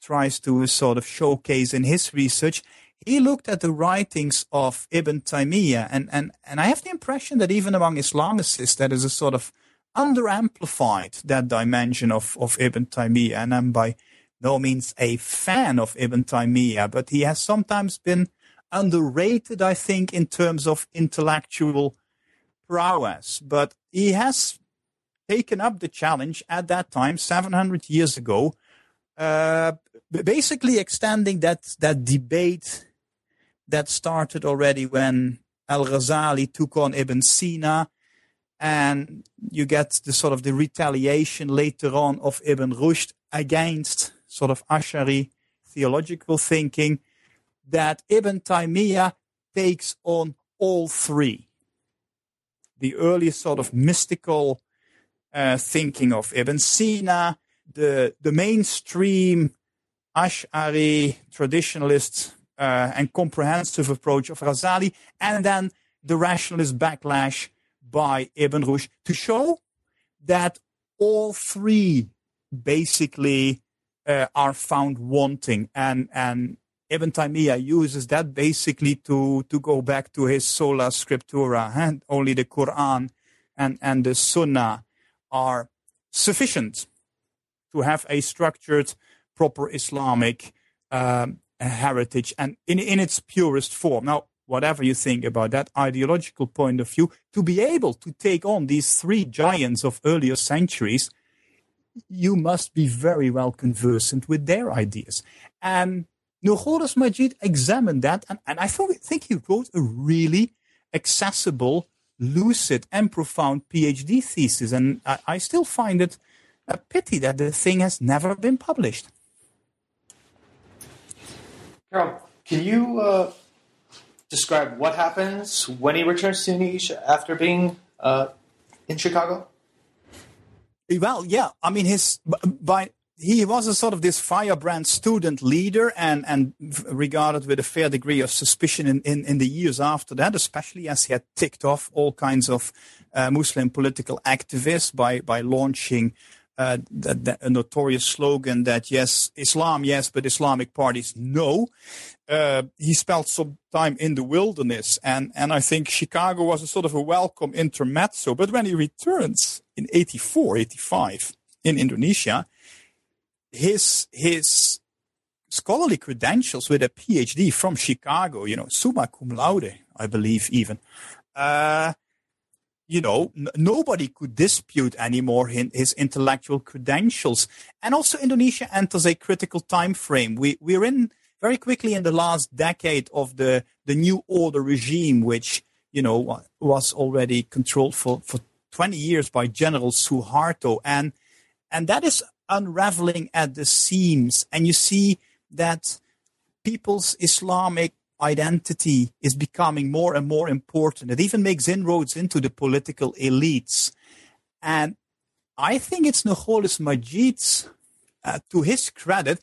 tries to sort of showcase in his research he looked at the writings of Ibn Taymiyyah, and, and, and I have the impression that even among Islamicists, that is a sort of underamplified that dimension of, of Ibn Taymiyyah. And I'm by no means a fan of Ibn Taymiyyah, but he has sometimes been underrated, I think, in terms of intellectual prowess. But he has taken up the challenge at that time, 700 years ago, uh, basically extending that, that debate that started already when Al Ghazali took on Ibn Sina, and you get the sort of the retaliation later on of Ibn Rushd against sort of Ash'ari theological thinking that Ibn Taymiyyah takes on all three. The early sort of mystical uh, thinking of Ibn Sina, the the mainstream Ash'ari traditionalist uh, and comprehensive approach of Ghazali, and then the rationalist backlash by Ibn Rushd to show that all three basically uh, are found wanting, and and Ibn Taymiyyah uses that basically to to go back to his sola scriptura, and only the Quran and and the Sunnah are sufficient to have a structured, proper Islamic um, heritage and in, in its purest form. Now, whatever you think about that ideological point of view, to be able to take on these three giants of earlier centuries, you must be very well conversant with their ideas. And Nurcholish Majid examined that, and, and I thought, think he wrote a really accessible, lucid, and profound PhD thesis. And I, I still find it a pity that the thing has never been published. Carool, can you uh, describe what happens when he returns to Indonesia after being uh, in Chicago? Well, yeah. I mean, his by he was a sort of this firebrand student leader and, and regarded with a fair degree of suspicion in, in, in the years after that, especially as he had ticked off all kinds of uh, Muslim political activists by, by launching uh, that, a notorious slogan that yes, Islam, yes, but Islamic parties, no. Uh, he spent some time in the wilderness, and, and I think Chicago was a sort of a welcome intermezzo. But when he returns in 84, 85 in Indonesia, his, his scholarly credentials with a PhD from Chicago, you know, summa cum laude, I believe even, uh, you know, n- nobody could dispute anymore his, his, intellectual credentials. And also Indonesia enters a critical time frame. We, we're in very quickly in the last decade of the, the new order regime, which, you know, was already controlled for, for 20 years by General Suharto. And, and that is unraveling at the seams. And you see that people's Islamic identity is becoming more and more important. It even makes inroads into the political elites. And I think it's Nurcholish Majid's, uh, to his credit,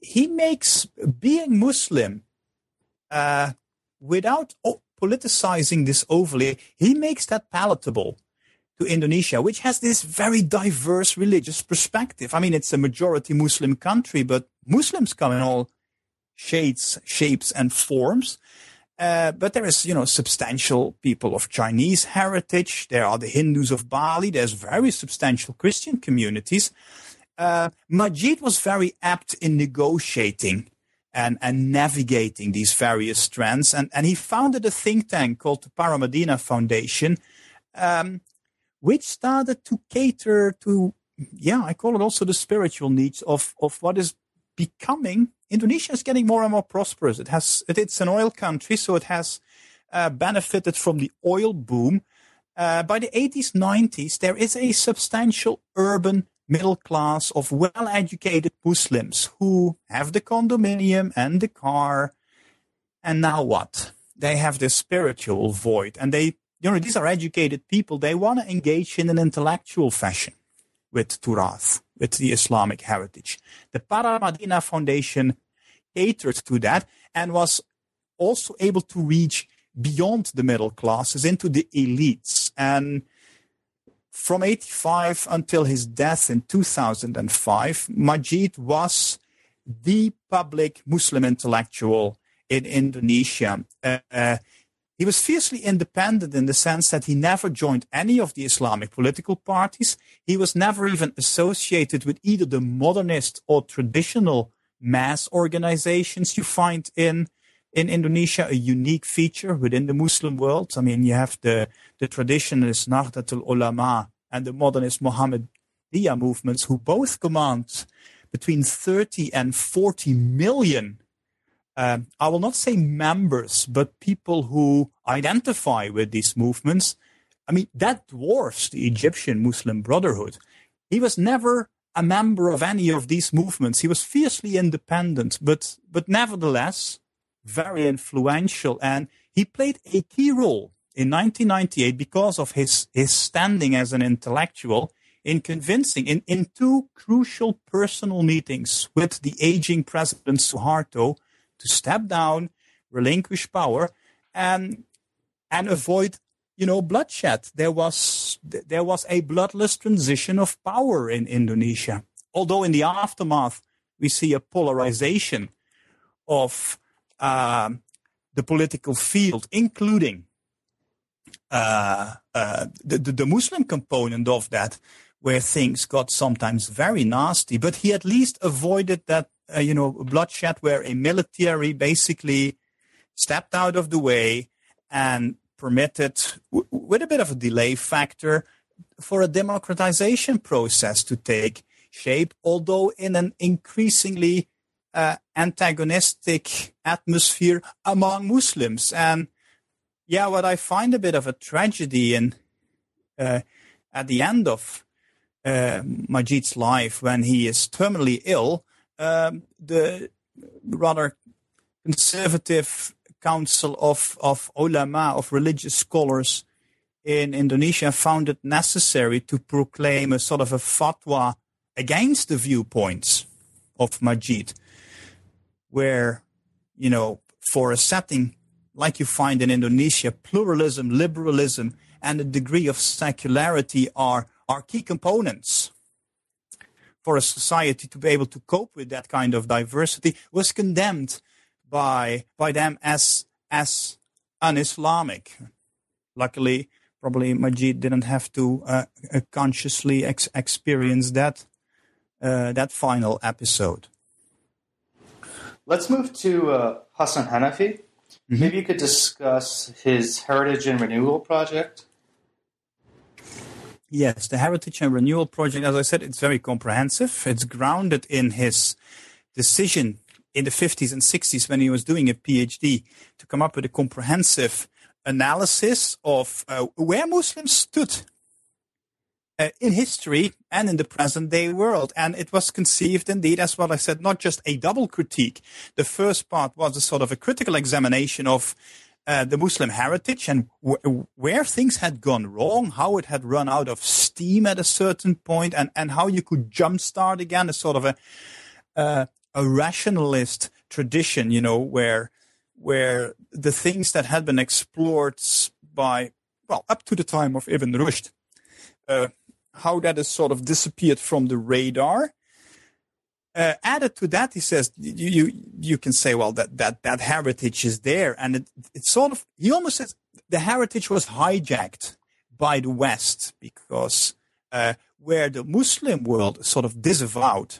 he makes being Muslim uh, without politicizing this overly, he makes that palatable to Indonesia, which has this very diverse religious perspective. I mean, it's a majority Muslim country, but Muslims come in all shades, shapes, and forms. Uh, but there is, you know, substantial people of Chinese heritage. There are the Hindus of Bali. There's very substantial Christian communities. Uh, Majid was very apt in negotiating and, and navigating these various strands. And, and he founded a think tank called the Paramadina Foundation, um, which started to cater to, yeah, I call it also the spiritual needs of, of what is becoming Indonesia is getting more and more prosperous. It has it, it's an oil country, so it has uh, benefited from the oil boom. Uh, by the 80s, 90s, there is a substantial urban middle class of well-educated Muslims who have the condominium and the car. And now what? They have this spiritual void, and they, you know, these are educated people. They want to engage in an intellectual fashion with Turath, with the Islamic heritage. The Paramadina Foundation catered to that and was also able to reach beyond the middle classes into the elites. And from 85 until his death in 2005, Majid was the public Muslim intellectual in Indonesia. Uh, uh, he was fiercely independent in the sense that he never joined any of the Islamic political parties. He was never even associated with either the modernist or traditional mass organizations you find in in Indonesia, a unique feature within the Muslim world. I mean, you have the, the traditionalist Nahdlatul Ulama and the modernist Muhammadiyah movements who both command between 30 and 40 million um, I will not say members, but people who identify with these movements. I mean, that dwarfs the Egyptian Muslim Brotherhood. He was never a member of any of these movements. He was fiercely independent, but, but nevertheless, very influential. And he played a key role in 1998 because of his, his standing as an intellectual in convincing in, in two crucial personal meetings with the aging president Suharto to step down, relinquish power, and and avoid you know bloodshed. There was there was a bloodless transition of power in Indonesia. Although in the aftermath we see a polarization of uh, the political field, including uh, uh, the, the, the Muslim component of that, where things got sometimes very nasty. But he at least avoided that uh, you know, bloodshed where a military basically stepped out of the way and permitted, w- with a bit of a delay factor, for a democratization process to take shape, although in an increasingly uh, antagonistic atmosphere among Muslims. And yeah, what I find a bit of a tragedy in uh, at the end of uh, Majid's life when he is terminally ill um, the rather conservative council of, of ulama, of religious scholars in Indonesia found it necessary to proclaim a sort of a fatwa against the viewpoints of Majid, where, you know, for a setting like you find in Indonesia, pluralism, liberalism, and a degree of secularity are, are key components for a society to be able to cope with that kind of diversity was condemned by by them as as un-Islamic. Luckily, probably Majid didn't have to uh, uh, consciously ex- experience that uh, that final episode. Let's move to uh, Hassan Hanafi. Mm-hmm. Maybe you could discuss his Heritage and Renewal project. Yes, the Heritage and Renewal Project, as I said, it's very comprehensive. It's grounded in his decision in the 50s and 60s when he was doing a PhD to come up with a comprehensive analysis of uh, where Muslims stood uh, in history and in the present day world. And it was conceived indeed as what I said, not just a double critique. The first part was a sort of a critical examination of uh, the Muslim heritage and where things had gone wrong, how it had run out of steam at a certain point, and, and how you could jumpstart again a sort of a uh, a rationalist tradition, you know, where where the things that had been explored by well up to the time of Ibn Rushd, uh, how that has sort of disappeared from the radar. Uh, added to that, he says you, you you can say, well, that that that heritage is there, and it it's sort of he almost says the heritage was hijacked by the West because uh, where the Muslim world sort of disavowed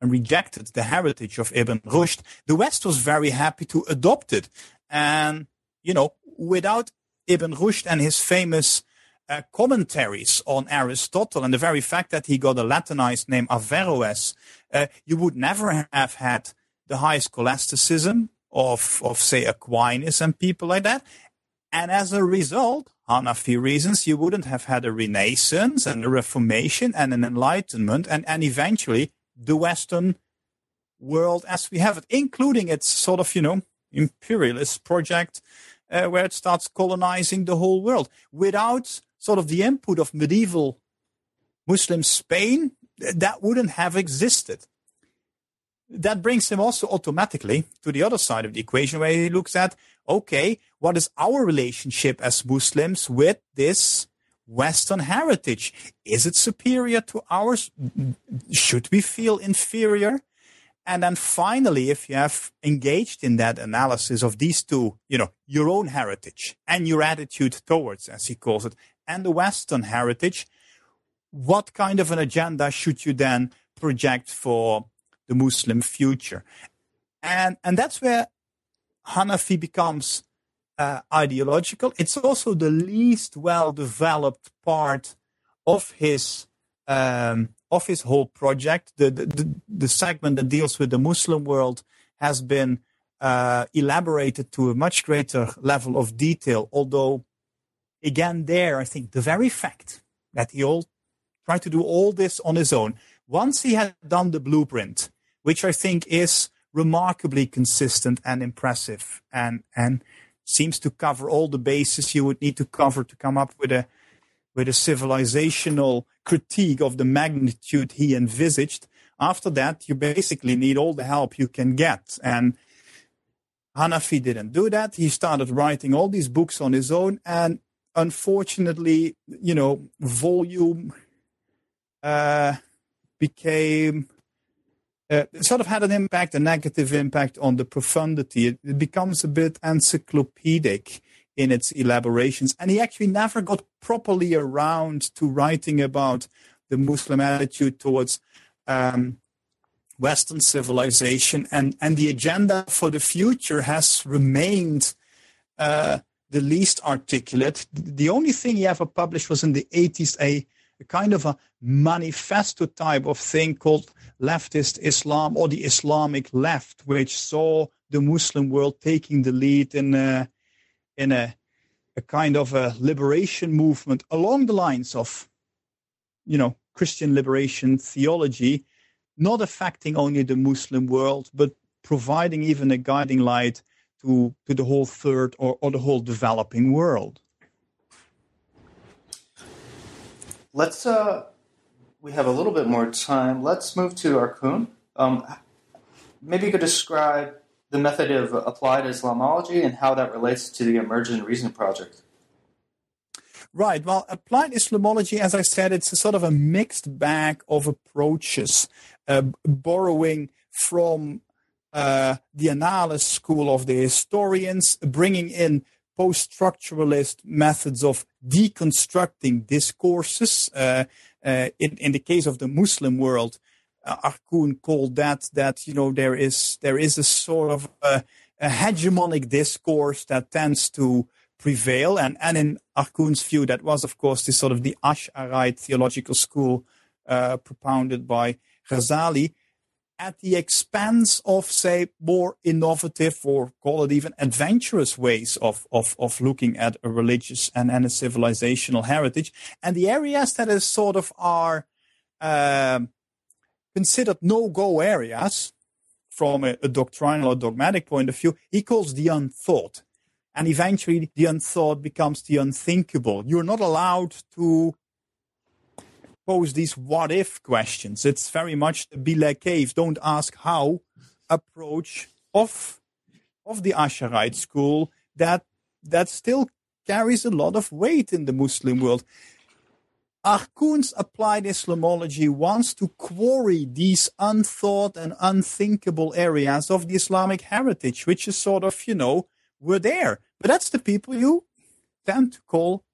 and rejected the heritage of Ibn Rushd, the West was very happy to adopt it, and you know, without Ibn Rushd and his famous uh, commentaries on Aristotle and the very fact that he got a Latinized name Averroes, uh, you would never have had the high scholasticism of, of say Aquinas and people like that. And as a result, on a few reasons, you wouldn't have had a Renaissance and a Reformation and an Enlightenment and, and eventually the Western world as we have it, including its sort of, you know, imperialist project uh, where it starts colonizing the whole world without sort of the input of medieval Muslim Spain, that wouldn't have existed. That brings him also automatically to the other side of the equation where he looks at, okay, what is our relationship as Muslims with this Western heritage? Is it superior to ours? Should we feel inferior? And then finally, if you have engaged in that analysis of these two, you know, your own heritage and your attitude towards, as he calls it, and the Western heritage, what kind of an agenda should you then project for the Muslim future? And, and that's where Hanafi becomes uh, ideological. It's also the least well developed part of his um, of his whole project. The, the, the segment that deals with the Muslim world has been uh, elaborated to a much greater level of detail, although again, there, I think the very fact that he all tried to do all this on his own, once he had done the blueprint, which I think is remarkably consistent and impressive and, and seems to cover all the bases you would need to cover to come up with a, with a civilizational critique of the magnitude he envisaged. After that, you basically need all the help you can get. And Hanafi didn't do that. He started writing all these books on his own. And unfortunately, you know, volume uh, became uh, sort of had an impact, a negative impact on the profundity. It, it, becomes a bit encyclopedic in its elaborations, and he actually never got properly around to writing about the Muslim attitude towards um, Western civilization, and and the agenda for the future has remained. Uh, the least articulate. The only thing he ever published was in the 80s, a, a kind of a manifesto type of thing called leftist Islam or the Islamic left, which saw the Muslim world taking the lead in a, in a, a kind of a liberation movement along the lines of, you know, Christian liberation theology, not affecting only the Muslim world, but providing even a guiding light to, to the whole third or, or the whole developing world. Let's, uh, we have a little bit more time. Let's move to Arkoun. Um, maybe you could describe the method of applied Islamology and how that relates to the Emergent Reason Project. Right. Well, applied Islamology, as I said, it's a sort of a mixed bag of approaches, uh, borrowing from uh, the Annales school of the historians, bringing in post-structuralist methods of deconstructing discourses. Uh, uh, in, in the case of the Muslim world, uh, Arkoun called that that you know there is there is a sort of a, a hegemonic discourse that tends to prevail, and and in Arkoun's view, that was of course this sort of the Ash'arite theological school uh, propounded by Ghazali at the expense of, say, more innovative or call it even adventurous ways of, of, of looking at a religious and, and a civilizational heritage. And the areas that is sort of are um, considered no-go areas from a, a doctrinal or dogmatic point of view, he calls the unthought. And eventually the unthought becomes the unthinkable. You're not allowed to pose these what if questions. It's very much the bila kayfa, don't ask how approach of of the Asharite school that that still carries a lot of weight in the Muslim world. Arkoun's applied Islamology wants to quarry these unthought and unthinkable areas of the Islamic heritage, which is sort of, you know, were there. But that's the people you tend to call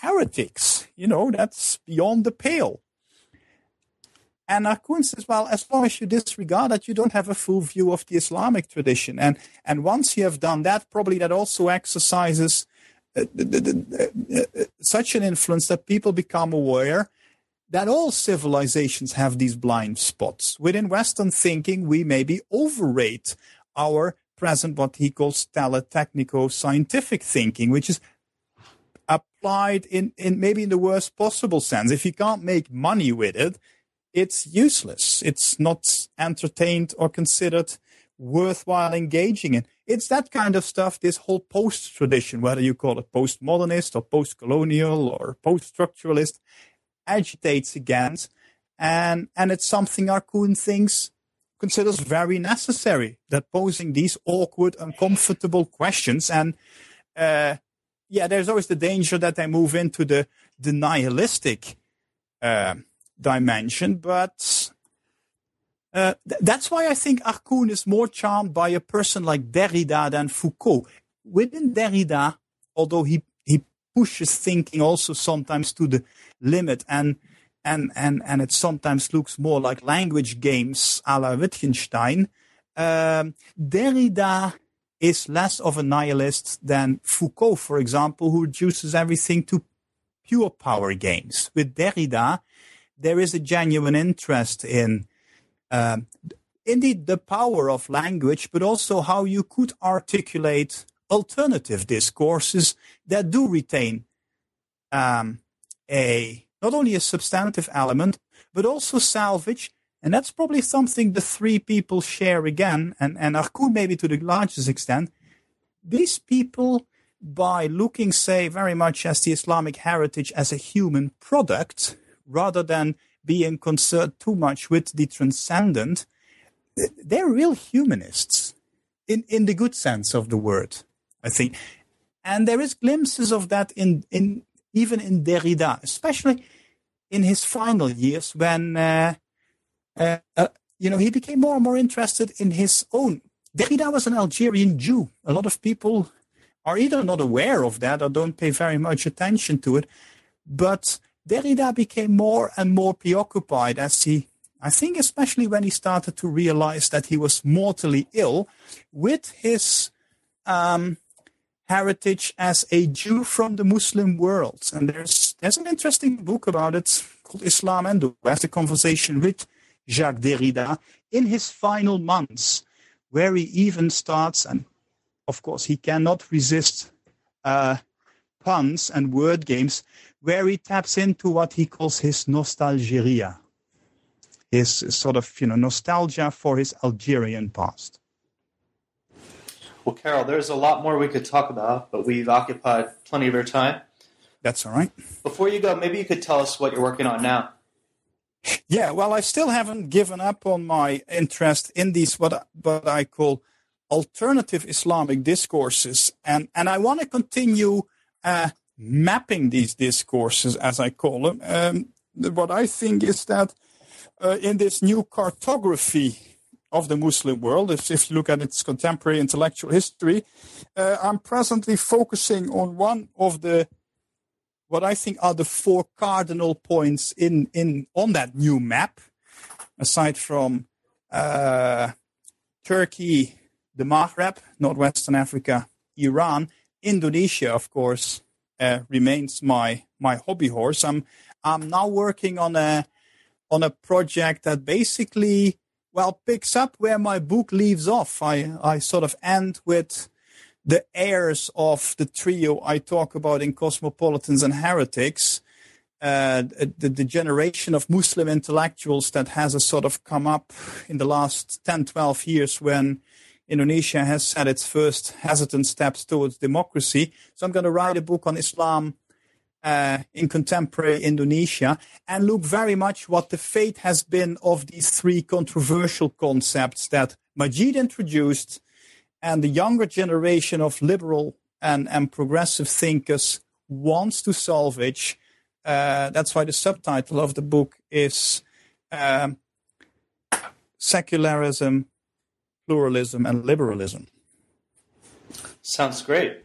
heretics. You know, that's beyond the pale. And Arkoun says, well, as long as you disregard that, you don't have a full view of the Islamic tradition. And, and once you have done that, probably that also exercises uh, uh, such an influence that people become aware that all civilizations have these blind spots. Within Western thinking, we maybe overrate our present, what he calls teletechnico scientific thinking, which is applied in, in maybe in the worst possible sense. If you can't make money with it, it's useless. It's not entertained or considered worthwhile engaging in. It's that kind of stuff, this whole post tradition, whether you call it postmodernist or post colonial or post structuralist, agitates against. And, and it's something Arkoun thinks considers very necessary that posing these awkward, uncomfortable questions and, uh, yeah, there's always the danger that they move into the, the nihilistic uh, dimension, but uh, th- that's why I think Arkoun is more charmed by a person like Derrida than Foucault. Within Derrida, although he, he pushes thinking also sometimes to the limit and and and and it sometimes looks more like language games a la Wittgenstein. Um, Derrida is less of a nihilist than Foucault, for example, who reduces everything to pure power games. With Derrida, there is a genuine interest in, um, indeed, the power of language, but also how you could articulate alternative discourses that do retain um, a not only a substantive element, but also salvage and that's probably something the three people share again, and, and Arkoun maybe to the largest extent. These people, by looking, say, very much as the Islamic heritage as a human product, rather than being concerned too much with the transcendent, they're real humanists in, in the good sense of the word, I think. And there is glimpses of that in, in even in Derrida, especially in his final years when uh, uh, uh, you know, he became more and more interested in his own. Derrida was an Algerian Jew. A lot of people are either not aware of that or don't pay very much attention to it. But Derrida became more and more preoccupied as he, I think, especially when he started to realize that he was mortally ill with his um, heritage as a Jew from the Muslim world. And there's there's an interesting book about it called Islam and the West, a conversation with Jacques Derrida in his final months, where he even starts, and of course he cannot resist uh, puns and word games, where he taps into what he calls his nostalgia, his sort of you know nostalgia for his Algerian past. Well, Carool, there's a lot more we could talk about, but we've occupied plenty of your time. That's all right. Before you go, maybe you could tell us what you're working on now. Yeah, well, I still haven't given up on my interest in these what what I call alternative Islamic discourses, and and I want to continue uh, mapping these discourses, as I call them. Um, what I think is that uh, in this new cartography of the Muslim world, if, if you look at its contemporary intellectual history, uh, I'm presently focusing on one of the what I think are the four cardinal points in, in on that new map, aside from uh, Turkey, the Maghreb, Northwestern Africa, Iran, Indonesia, of course, uh, remains my my hobby horse. I'm I'm now working on a on a project that basically well, picks up where my book leaves off. I, I sort of end with the heirs of the trio I talk about in Cosmopolitans and Heretics. Uh, the, the, generation of Muslim intellectuals that has a sort of come up in the last 10, 12 years when Indonesia has set its first hesitant steps towards democracy. So I'm going to write a book on Islam uh, in contemporary Indonesia and look very much what the fate has been of these three controversial concepts that Majid introduced and the younger generation of liberal and, and progressive thinkers wants to salvage. Uh, that's why the subtitle of the book is um, Secularism, Pluralism, and Liberalism. Sounds great.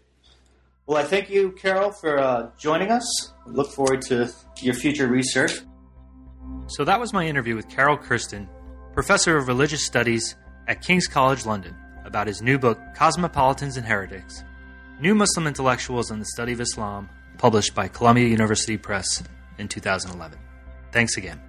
Well, I thank you, Carool, for uh, joining us. Look forward to your future research. So that was my interview with Carool Kersten, professor of religious studies at King's College London, about his new book, Cosmopolitans and Heretics New Muslim Intellectuals and the Study of Islam, published by Columbia University Press in 2011. Thanks again.